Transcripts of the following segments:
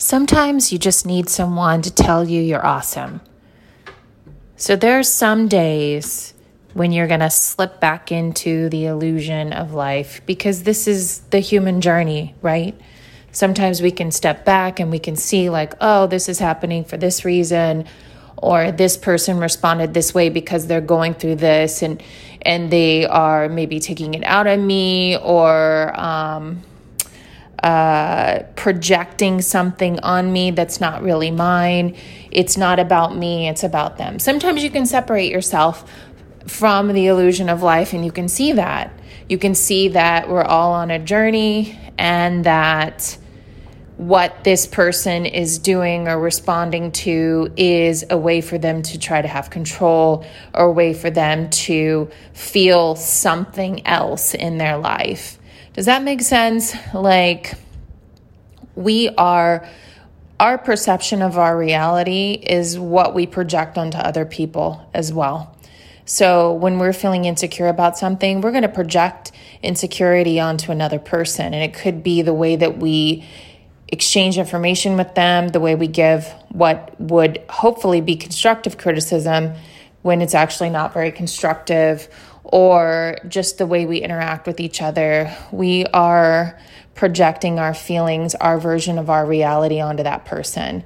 Sometimes you just need someone to tell you you're awesome. So there's some days when you're going to slip back into the illusion of life because this is the human journey, right? Sometimes we can step back and we can see, like, oh, this is happening for this reason, or this person responded this way because they're going through this and and they are maybe taking it out on me or um, uh, projecting something on me that's not really mine. It's not about me, it's about them. Sometimes you can separate yourself from the illusion of life and you can see that. You can see that we're all on a journey and that what this person is doing or responding to is a way for them to try to have control or a way for them to feel something else in their life. Does that make sense? Like, we are, our perception of our reality is what we project onto other people as well. So when we're feeling insecure about something, we're going to project insecurity onto another person. And it could be the way that we exchange information with them, the way we give what would hopefully be constructive criticism when it's actually not very constructive, or just the way we interact with each other. We are projecting our feelings, our version of our reality onto that person.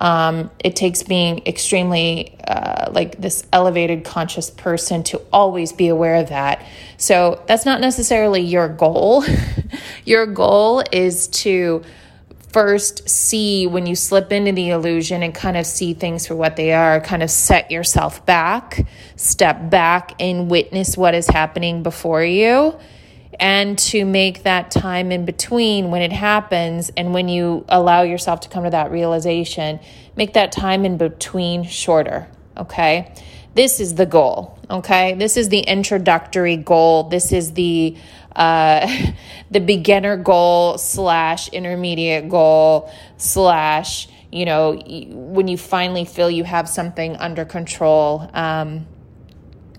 Um, it takes being extremely uh, like this elevated conscious person to always be aware of that. So that's not necessarily your goal. your goal is to first see when you slip into the illusion and kind of see things for what they are, kind of set yourself back, step back and witness what is happening before you. And to make that time in between when it happens and when you allow yourself to come to that realization, make that time in between shorter. Okay. This is the goal. Okay. This is the introductory goal. This is the uh, the beginner goal slash intermediate goal slash you know when you finally feel you have something under control um,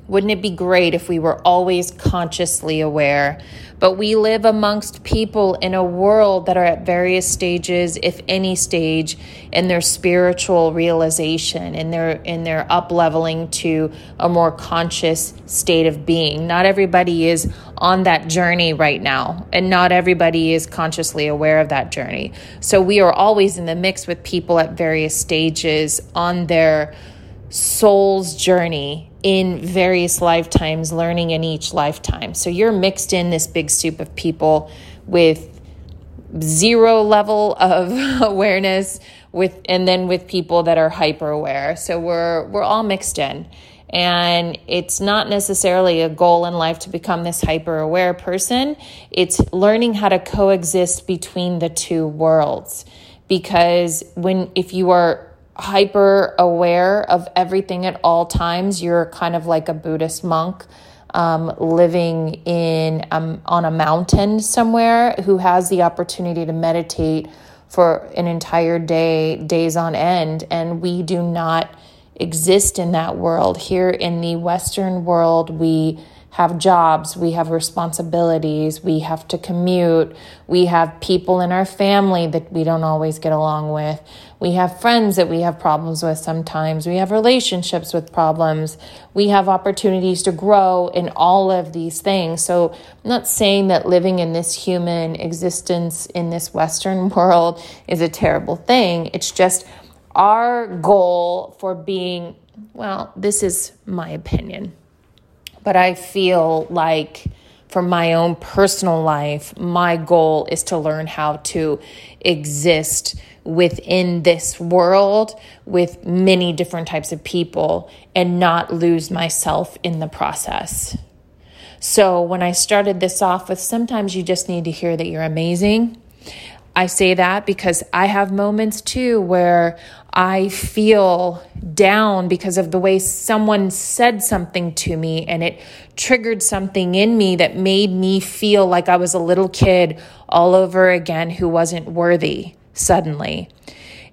wouldn't it be great if we were always consciously aware? But we live amongst people in a world that are at various stages, if any stage, in their spiritual realization, in their in their up leveling to a more conscious state of being. Not everybody is on that journey right now, and not everybody is consciously aware of that journey. So we are always in the mix with people at various stages on their soul's journey in various lifetimes, learning in each lifetime. So you're mixed in this big soup of people with zero level of awareness with and then with people that are hyper aware. So we're we're all mixed in. And it's not necessarily a goal in life to become this hyper aware person. It's learning how to coexist between the two worlds. Because when if you are hyper aware of everything at all times. You're kind of like a Buddhist monk um, living in um, on a mountain somewhere who has the opportunity to meditate for an entire day, days on end, and we do not exist in that world. Here in the Western world, we have jobs, we have responsibilities, we have to commute, we have people in our family that we don't always get along with, we have friends that we have problems with sometimes, we have relationships with problems, we have opportunities to grow in all of these things. So, I'm not saying that living in this human existence in this Western world is a terrible thing, it's just our goal for being, well, this is my opinion but I feel like for my own personal life, my goal is to learn how to exist within this world with many different types of people and not lose myself in the process. So, when I started this off with sometimes you just need to hear that you're amazing. I say that because I have moments too where I feel down because of the way someone said something to me and it triggered something in me that made me feel like I was a little kid all over again who wasn't worthy suddenly.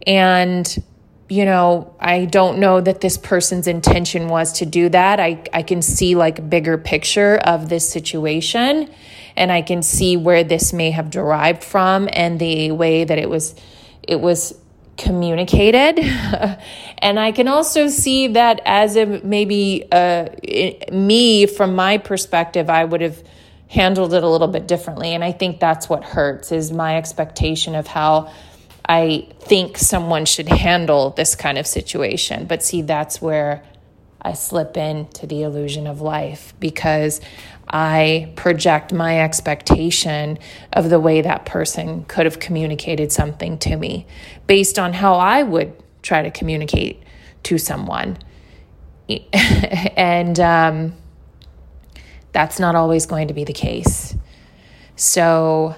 And you know, I don't know that this person's intention was to do that. I, I can see like a bigger picture of this situation and I can see where this may have derived from and the way that it was it was communicated. and I can also see that as a maybe uh, me, from my perspective, I would have handled it a little bit differently. And I think that's what hurts is my expectation of how I think someone should handle this kind of situation. But see, that's where I slip into the illusion of life because I project my expectation of the way that person could have communicated something to me based on how I would try to communicate to someone. and um, that's not always going to be the case. So,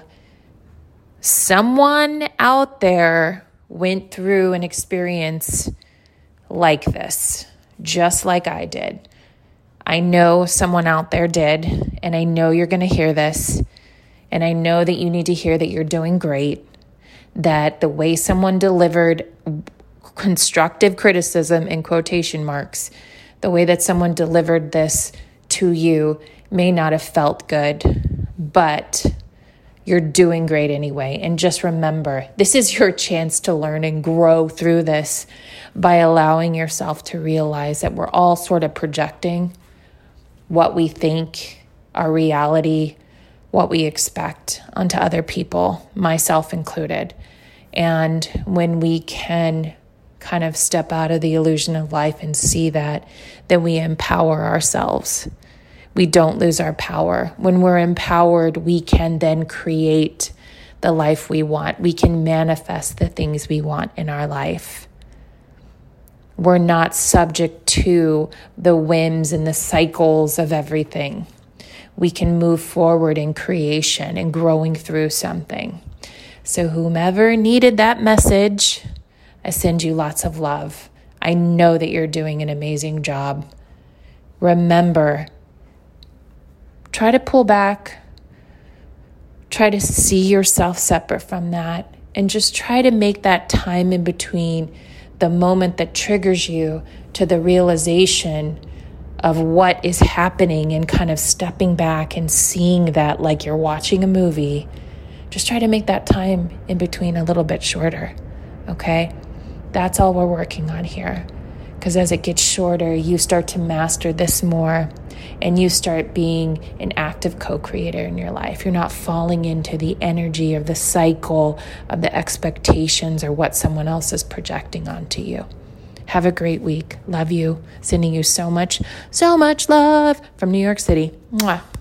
someone out there went through an experience like this, just like I did. I know someone out there did, and I know you're going to hear this. And I know that you need to hear that you're doing great, that the way someone delivered constructive criticism in quotation marks, the way that someone delivered this to you may not have felt good, but you're doing great anyway. And just remember, this is your chance to learn and grow through this by allowing yourself to realize that we're all sort of projecting what we think, our reality, what we expect onto other people, myself included. And when we can kind of step out of the illusion of life and see that, then we empower ourselves. We don't lose our power. When we're empowered, we can then create the life we want. We can manifest the things we want in our life. We're not subject to the whims and the cycles of everything. We can move forward in creation and growing through something. So, whomever needed that message, I send you lots of love. I know that you're doing an amazing job. Remember, try to pull back, try to see yourself separate from that, and just try to make that time in between the moment that triggers you to the realization of what is happening and kind of stepping back and seeing that like you're watching a movie, just try to make that time in between a little bit shorter. Okay? That's all we're working on here. Because as it gets shorter, you start to master this more and you start being an active co creator in your life. You're not falling into the energy of the cycle of the expectations or what someone else is projecting onto you. Have a great week. Love you. Sending you so much, so much love from New York City. Mwah.